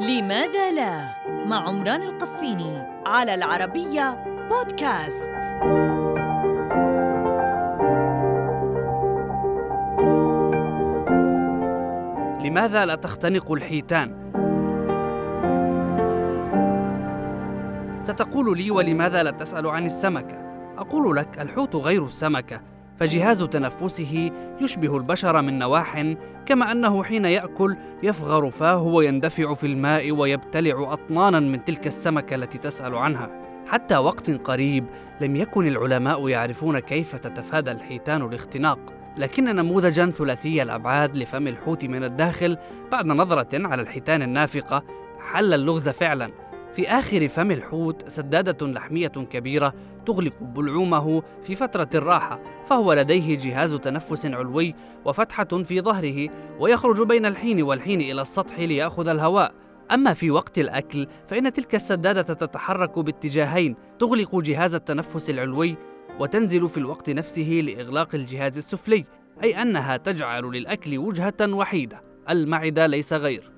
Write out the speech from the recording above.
لماذا لا مع عمران القفيني على العربية بودكاست لماذا لا تختنق الحيتان؟ ستقول لي ولماذا لا تسأل عن السمكة؟ أقول لك الحوت غير السمكة فجهاز تنفسه يشبه البشر من نواح كما أنه حين يأكل يفغر فاه ويندفع في الماء ويبتلع أطنانا من تلك السمكة التي تسأل عنها. حتى وقت قريب لم يكن العلماء يعرفون كيف تتفادى الحيتان الاختناق. لكن نموذجا ثلاثي الأبعاد لفم الحوت من الداخل بعد نظرة على الحيتان النافقة حل اللغز فعلا. في آخر فم الحوت سدادة لحمية كبيرة تغلق بلعومه في فترة الراحة، فهو لديه جهاز تنفس علوي وفتحة في ظهره، ويخرج بين الحين والحين إلى السطح ليأخذ الهواء. أما في وقت الأكل فإن تلك السدادة تتحرك باتجاهين، تغلق جهاز التنفس العلوي وتنزل في الوقت نفسه لإغلاق الجهاز السفلي، أي أنها تجعل للأكل وجهة وحيدة، المعدة ليس غير.